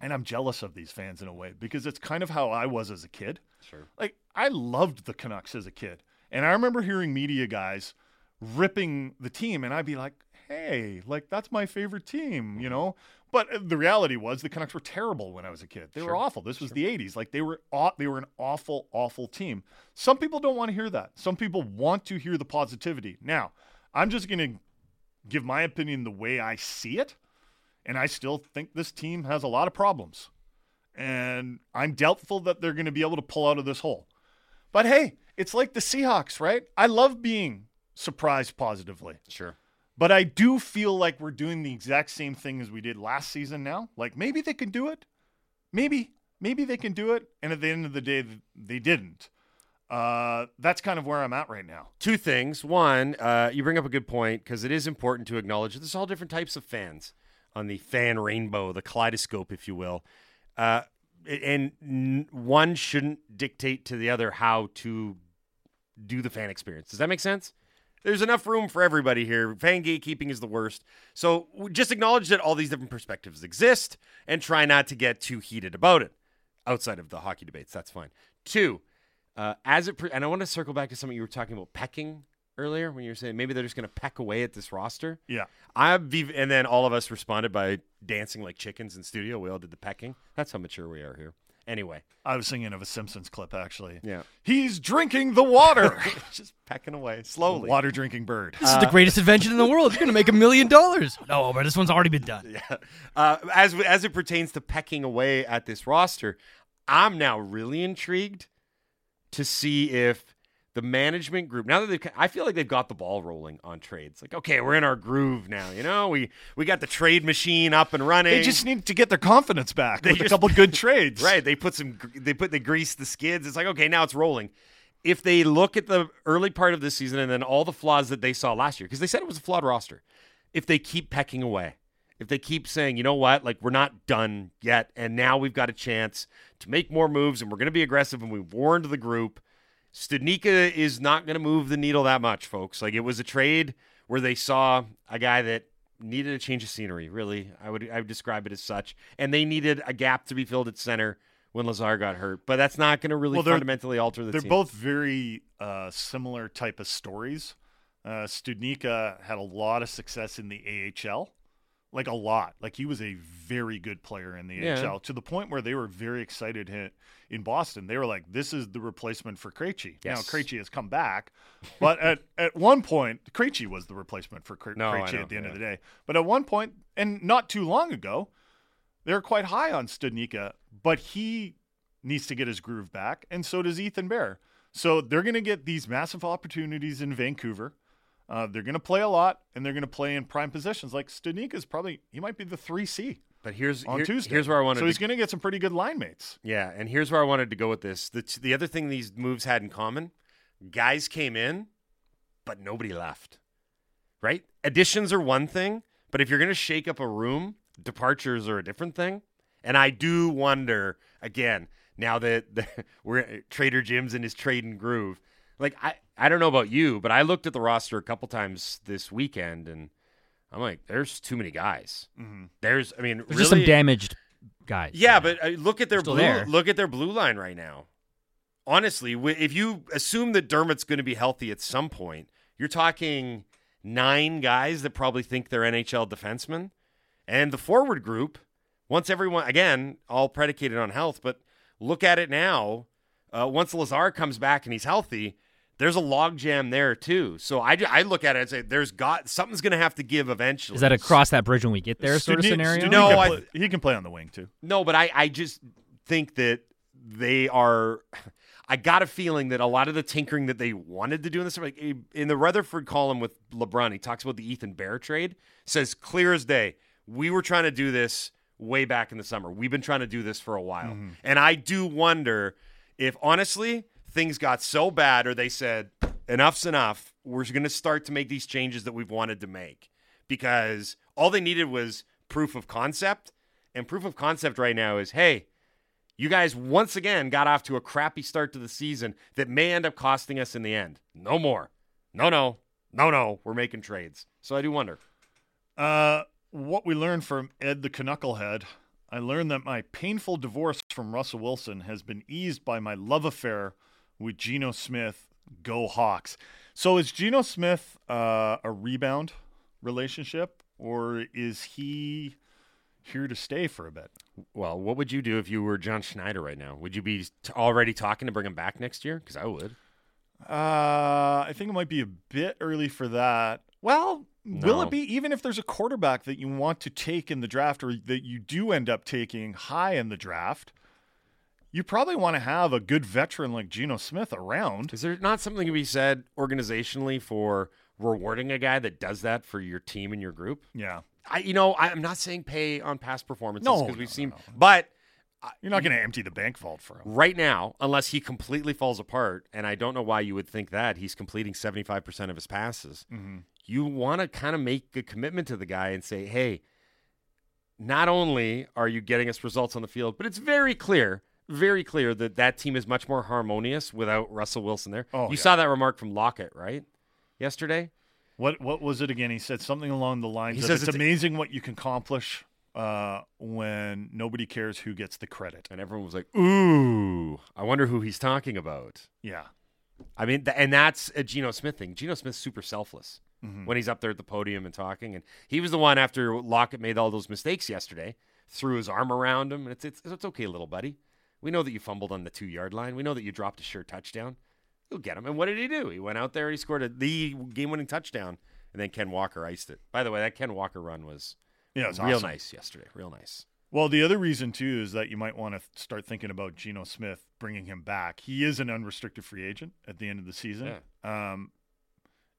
Speaker 6: and I'm jealous of these fans in a way because it's kind of how I was as a kid.
Speaker 3: Sure.
Speaker 6: Like, I loved the Canucks as a kid. And I remember hearing media guys ripping the team, and I'd be like, hey, like, that's my favorite team, you know? But uh, the reality was the Canucks were terrible when I was a kid. They were awful. This was the 80s. Like, they were, aw- they were an awful, awful team. Some people don't want to hear that. Some people want to hear the positivity. Now, I'm just going to give my opinion the way I see it. And I still think this team has a lot of problems. And I'm doubtful that they're going to be able to pull out of this hole. But hey, it's like the Seahawks, right? I love being surprised positively.
Speaker 3: Sure.
Speaker 6: But I do feel like we're doing the exact same thing as we did last season now. Like maybe they can do it. Maybe. Maybe they can do it. And at the end of the day, they didn't. Uh, that's kind of where I'm at right now.
Speaker 3: Two things. One, uh, you bring up a good point because it is important to acknowledge that there's all different types of fans on the fan rainbow, the kaleidoscope, if you will. Uh, and one shouldn't dictate to the other how to do the fan experience. Does that make sense? There's enough room for everybody here. Fan gatekeeping is the worst. So just acknowledge that all these different perspectives exist and try not to get too heated about it outside of the hockey debates. That's fine. Two, uh, as it, pre- and I want to circle back to something you were talking about pecking earlier when you were saying maybe they're just going to peck away at this roster.
Speaker 6: Yeah.
Speaker 3: I've, and then all of us responded by dancing like chickens in studio. We all did the pecking. That's how mature we are here. Anyway,
Speaker 6: I was thinking of a Simpsons clip actually.
Speaker 3: Yeah.
Speaker 6: He's drinking the water.
Speaker 3: just pecking away slowly.
Speaker 6: Water drinking bird.
Speaker 5: This is the greatest invention in the world. You're going to make a million dollars. No, but this one's already been done.
Speaker 3: Yeah. Uh, as as it pertains to pecking away at this roster, I'm now really intrigued to see if the management group now that they've I feel like they've got the ball rolling on trades. Like, okay, we're in our groove now. You know, we we got the trade machine up and running.
Speaker 6: They just need to get their confidence back
Speaker 3: They
Speaker 6: with a couple good trades.
Speaker 3: Right. They put some. They put they grease the skids. It's like okay, now it's rolling. If they look at the early part of this season and then all the flaws that they saw last year, because they said it was a flawed roster, if they keep pecking away, if they keep saying, you know what, like we're not done yet, and now we've got a chance to make more moves, and we're going to be aggressive, and we've warned the group, Studnicka is not going to move the needle that much, folks. Like it was a trade where they saw a guy that needed a change of scenery. Really, I would I would describe it as such, and they needed a gap to be filled at center when Lazar got hurt. But that's not going to really
Speaker 6: Well,
Speaker 3: fundamentally alter the
Speaker 6: They're
Speaker 3: team.
Speaker 6: both very uh, similar type of stories. Uh, Studnicka had a lot of success in the AHL, like a lot. Like he was a very good player in the
Speaker 3: Yeah.
Speaker 6: AHL to the point where they were very excited in Boston. They were like, "This is the replacement for Krejci."
Speaker 3: Yes.
Speaker 6: Now Krejci has come back, but at at one point, Krejci was the replacement for Kre-
Speaker 3: No,
Speaker 6: Krejci at the end of the day. But at one point, and not too long ago, they were quite high on Studnicka, but he needs to get his groove back, and so does Ethan Bear. So they're going to get these massive opportunities in Vancouver. Uh, they're going to play a lot, and they're going to play in prime positions. Like Studnicka is probably he might be the three C
Speaker 3: but here's
Speaker 6: on
Speaker 3: here-
Speaker 6: Tuesday.
Speaker 3: here's where I wanted
Speaker 6: So he's going to get some pretty good line mates.
Speaker 3: Yeah, and here's where I wanted to go with this. The the other thing these moves had in common, guys came in, but nobody left. Right? Additions are one thing, but if you're going to shake up a room, departures are a different thing. And I do wonder again, now that the, we're Trader Jim's in his trade and groove. Like I I don't know about you, but I looked at the roster a couple times this weekend and I'm like there's too many guys. There's I mean
Speaker 4: There's
Speaker 3: really
Speaker 4: just some damaged guys.
Speaker 3: yeah, but uh, look at their
Speaker 4: Still
Speaker 3: blue.
Speaker 4: there.
Speaker 3: Look at their blue line right now. Honestly, if you assume that Dermott's going to be healthy at some point, you're talking nine guys that probably think they're NHL defensemen, and the forward group. Once everyone again, all predicated on health, but look at it now. Uh, once Lazar comes back and he's healthy, there's a logjam there too. So I, I look at it and say, there's got something's going to have to give eventually.
Speaker 4: Is that across that bridge when we get there sort of scenario?
Speaker 6: Studnicka
Speaker 3: No,
Speaker 6: can
Speaker 3: I-
Speaker 6: play- he can play on the wing too.
Speaker 3: No, but I, I just think that they are. I got a feeling that a lot of the tinkering that they wanted to do in this, like in the Rutherford column with LeBrun, he talks about the Ethan Bear trade. Says clear as day, we were trying to do this way back in the summer. We've been trying to do this for a while, mm-hmm. and I do wonder if honestly things got so bad, or they said enough's enough. We're going to start to make these changes that we've wanted to make because all they needed was proof of concept. And proof of concept right now is hey, you guys once again got off to a crappy start to the season that may end up costing us in the end. No more. No, no, no, no. We're making trades. So I do wonder.
Speaker 6: Uh, what we learned from Ed the Knucklehead, I learned that my painful divorce from Russell Wilson has been eased by my love affair with Geno Smith. Go Hawks! So is Geno Smith uh, a rebound relationship, or is he here to stay for a bit?
Speaker 3: Well, what would you do if you were John Schneider right now? Would you be t- already talking to bring him back next year? Because I would.
Speaker 6: Uh, I think it might be a bit early for that. Well, will it be even if there's a quarterback that you want to take in the draft or that you do end up taking high in the draft? You probably want to have a good veteran like Geno Smith around.
Speaker 3: Is there not something to be said organizationally for rewarding a guy that does that for your team and your group?
Speaker 6: Yeah.
Speaker 3: I, you know, I'm not saying pay on past performances
Speaker 6: No,
Speaker 3: because we've
Speaker 6: no,
Speaker 3: seen,
Speaker 6: no.
Speaker 3: but
Speaker 6: You're not going to empty the bank vault for him.
Speaker 3: right now, unless he completely falls apart, and I don't know why you would think that he's completing 75% of his passes, mm-hmm. you want to kind of make a commitment to the guy and say, hey, not only are you getting us results on the field, but it's very clear, very clear that that team is much more harmonious without Russell Wilson there.
Speaker 6: Oh,
Speaker 3: you
Speaker 6: yeah.
Speaker 3: saw that remark from Lockett, right? Yesterday?
Speaker 6: What what was it again? He said something along the lines
Speaker 3: He
Speaker 6: of
Speaker 3: says
Speaker 6: it's,
Speaker 3: it's-
Speaker 6: amazing what you can accomplish uh, when nobody cares who gets the credit.
Speaker 3: And everyone was like, ooh, I wonder who he's talking about.
Speaker 6: Yeah.
Speaker 3: I mean, th- and that's a Geno Smith thing. Geno Smith's super selfless
Speaker 6: Mhm.
Speaker 3: when he's up there at the podium and talking. And he was the one after Lockett made all those mistakes yesterday, threw his arm around him. And it's, it's, it's okay, little buddy. We know that you fumbled on the two yard line. We know that you dropped a sure touchdown. You'll get him. And what did he do? He went out there, he scored a, the game winning touchdown, and then Ken Walker iced it. By the way, that Ken Walker run was,
Speaker 6: Yeah, it was
Speaker 3: real
Speaker 6: awesome.
Speaker 3: nice yesterday. Real nice.
Speaker 6: Well, the other reason too is that you might want to start thinking about Geno Smith bringing him back. He is an unrestricted free agent at the end of the season. Um,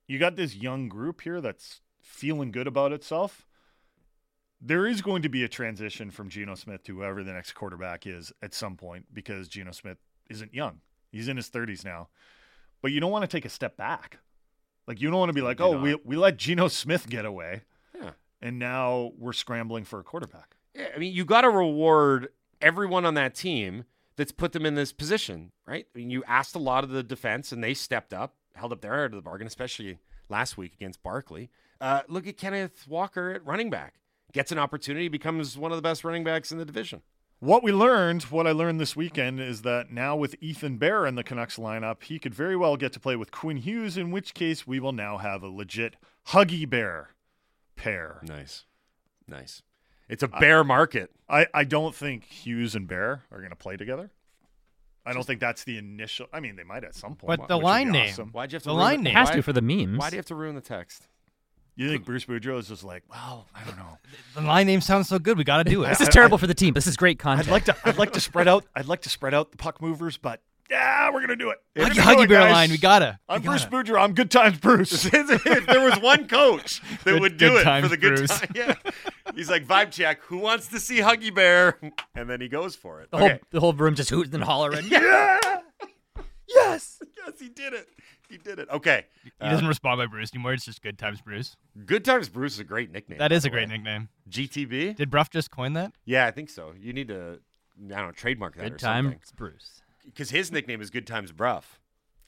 Speaker 6: you got this young group here that's feeling good about itself. There is going to be a transition from Geno Smith to whoever the next quarterback is at some point because Geno Smith isn't young. He's in his 30s now. But you don't want to take a step back. Like you don't want to be like, "Oh, we we let Geno Smith get away."
Speaker 3: Yeah.
Speaker 6: And now we're scrambling for a quarterback.
Speaker 3: Yeah, I mean, you got to reward everyone on that team that's put them in this position, right? I mean, you asked a lot of the defense, and they stepped up, held up their end of the bargain, especially last week against Barkley. Uh, look at Kenneth Walker at running back. Gets an opportunity, becomes one of the best running backs in the division.
Speaker 6: What we learned, what I learned this weekend, is that now with Ethan Bear in the Canucks lineup, he could very well get to play with Quinn Hughes, in which case we will now have a legit Huggy Bear pair.
Speaker 3: Nice. Nice. It's a bear market.
Speaker 6: I, I don't think Hughes and Bear are going to play together. I don't think that's the initial. I mean, they might at some point.
Speaker 5: But the line name.
Speaker 6: awesome.
Speaker 3: Why'd you have to
Speaker 5: The
Speaker 3: ruin
Speaker 5: line name.
Speaker 4: Has
Speaker 3: why-
Speaker 4: to for the memes.
Speaker 3: Why do you have to ruin the text?
Speaker 6: You think Bruce Boudreau is just like, well, I don't know.
Speaker 5: The line name sounds so good. We got to do it.
Speaker 4: This is terrible for the team. This is great content.
Speaker 6: I'd like to. I'd like to spread out. I'd like to spread out the puck movers, but yeah, we're gonna do it. We're
Speaker 5: Huggy, Huggy Bear
Speaker 6: guys.
Speaker 5: line. We gotta.
Speaker 6: I'm
Speaker 5: We
Speaker 6: Bruce
Speaker 5: gotta.
Speaker 6: Boudreau. I'm good times Bruce.
Speaker 3: if there was one coach that
Speaker 5: Good-
Speaker 3: would do it
Speaker 5: times,
Speaker 3: for the good
Speaker 5: Bruce.
Speaker 3: time, yeah. He's like vibe check. Who wants to see Huggy Bear? And then he goes for it.
Speaker 4: the whole the whole room just hooting and hollering.
Speaker 3: Yeah. yes. Yes, he did it. He did it. Okay.
Speaker 5: He
Speaker 3: Uh,
Speaker 5: doesn't respond by Bruce anymore. It's just good times Bruce.
Speaker 3: Good times Bruce is a great nickname.
Speaker 5: That
Speaker 3: by
Speaker 5: is
Speaker 3: the
Speaker 5: a great
Speaker 3: way.
Speaker 5: nickname.
Speaker 3: GTB.
Speaker 5: Did Brough just coin that?
Speaker 3: Yeah, I think so. You need to, I don't know, trademark that
Speaker 4: Good
Speaker 3: or
Speaker 4: time,
Speaker 3: something.
Speaker 4: Bruce.
Speaker 3: Because his nickname is Good Times Brough.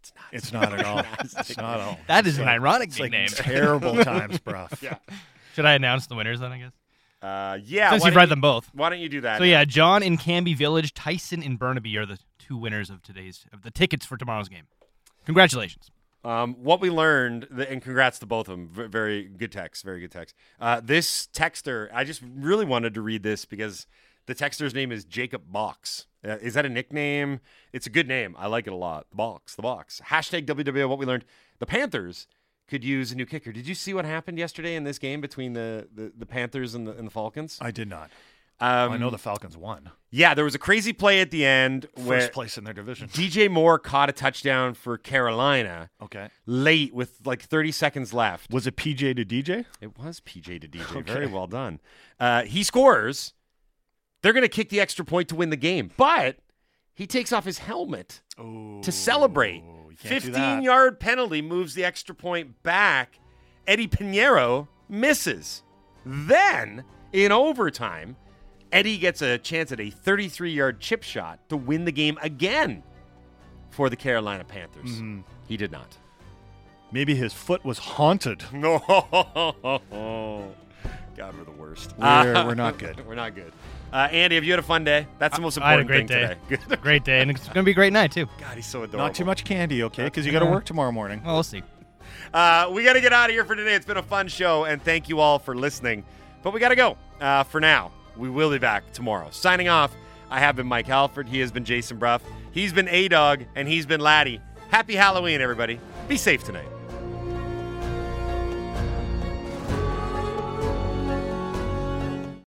Speaker 6: It's not It's not at all. It's not at all.
Speaker 5: That is an ironic
Speaker 6: It's like
Speaker 5: nickname.
Speaker 6: terrible times, Brough.
Speaker 3: Yeah.
Speaker 5: Should I announce the winners then? I guess.
Speaker 3: Uh, yeah.
Speaker 5: Since
Speaker 3: why
Speaker 5: you've read
Speaker 3: you-
Speaker 5: them both.
Speaker 3: Why don't you do that?
Speaker 5: So
Speaker 3: now?
Speaker 5: yeah, John in Cambie Village, Tyson in Burnaby are the two winners of today's of the tickets for tomorrow's game. Congratulations.
Speaker 3: Um, what we learned, and congrats to both of them. Very good text. Very good text. Uh, this texter, I just really wanted to read this because the texter's name is Jacob Box. Uh, is that a nickname? It's a good name. I like it a lot. The Box. The Box. Hashtag WWL. What we learned. The Panthers could use a new kicker. Did you see what happened yesterday in this game between the, the, the Panthers and the, and the Falcons?
Speaker 6: I did not.
Speaker 3: Um,
Speaker 6: I know the Falcons won.
Speaker 3: Yeah, there was a crazy play at the end where
Speaker 6: First place in their division.
Speaker 3: DJ Moore caught a touchdown for Carolina
Speaker 6: Okay.
Speaker 3: late with like 30 seconds left.
Speaker 6: Was it PJ to DJ?
Speaker 3: It was PJ to DJ.
Speaker 6: Okay.
Speaker 3: Very well done. Uh, he scores. They're going to kick the extra point to win the game, but he takes off his helmet to celebrate.
Speaker 6: you can't do
Speaker 3: 15 yard penalty moves the extra point back. Eddy Piñeiro misses. Then, in overtime, Eddy gets a chance at a 33 yard chip shot to win the game again for the Carolina Panthers.
Speaker 6: Mm-hmm.
Speaker 3: He did not.
Speaker 6: Maybe his foot was haunted.
Speaker 3: No. God, we're the worst.
Speaker 6: We're- we're not good.
Speaker 3: we're not good. Uh, Andy, have you had a fun day? That's the most important
Speaker 5: I had a great
Speaker 3: thing
Speaker 5: day.
Speaker 3: today. Good.
Speaker 5: Great day, and it's going to be a great night too.
Speaker 3: God, he's so adorable.
Speaker 6: Not too much candy, okay? Because you got to work tomorrow morning.
Speaker 5: Well, we'll see.
Speaker 3: Uh, we got to get out of here for today. It's been a fun show, and thank you all for listening. But we got to go uh, for now. We will be back tomorrow. Signing off, I have been Mike Halford. He has been Jason Brough. He's been A Dog, and he's been Laddie. Happy Halloween, everybody. Be safe tonight.